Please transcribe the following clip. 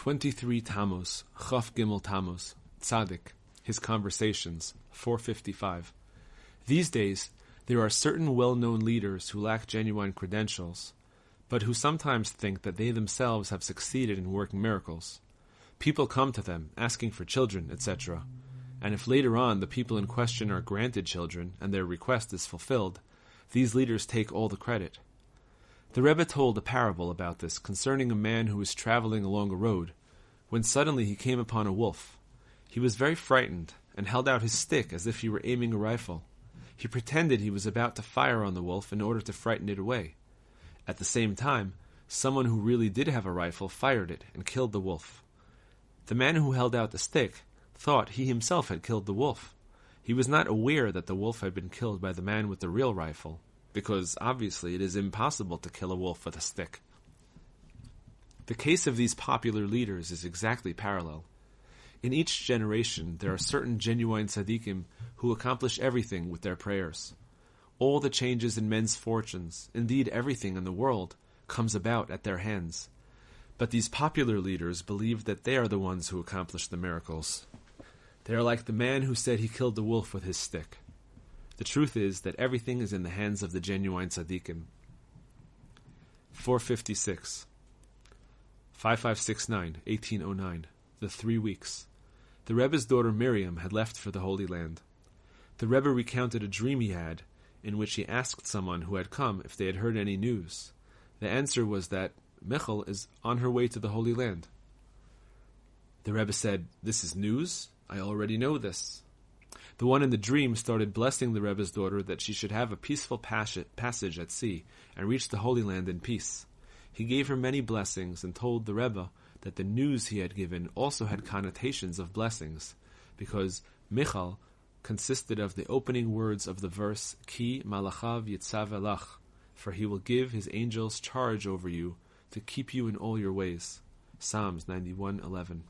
23 Tammuz, Chaf Gimel Tammuz, Tzaddik, His Conversations, 455. These days, there are certain well known leaders who lack genuine credentials, but who sometimes think that they themselves have succeeded in working miracles. People come to them asking for children, etc. And if later on the people in question are granted children and their request is fulfilled, these leaders take all the credit. The Rebbe told a parable about this concerning a man who was traveling along a road, when suddenly he came upon a wolf. He was very frightened and held out his stick as if he were aiming a rifle. He pretended he was about to fire on the wolf in order to frighten it away. At the same time, someone who really did have a rifle fired it and killed the wolf. The man who held out the stick thought he himself had killed the wolf. He was not aware that the wolf had been killed by the man with the real rifle, because obviously it is impossible to kill a wolf with a stick. The case of these popular leaders is exactly parallel. In each generation, there are certain genuine tzaddikim who accomplish everything with their prayers. All the changes in men's fortunes, indeed everything in the world, comes about at their hands. But these popular leaders believe that they are the ones who accomplish the miracles. They are like the man who said he killed the wolf with his stick. The truth is that everything is in the hands of the genuine tzaddikim. 456. 5569, 1809. The Three Weeks. The Rebbe's daughter Miriam had left for the Holy Land. The Rebbe recounted a dream he had, in which he asked someone who had come if they had heard any news. The answer was that Michal is on her way to the Holy Land. The Rebbe said, This is news? I already know this. The one in the dream started blessing the Rebbe's daughter that she should have a peaceful passage at sea and reach the Holy Land in peace. He gave her many blessings and told the Rebbe that the news he had given also had connotations of blessings, because Michal consisted of the opening words of the verse Ki malachav yitzav elach, for he will give his angels charge over you to keep you in all your ways. Psalms 91:11.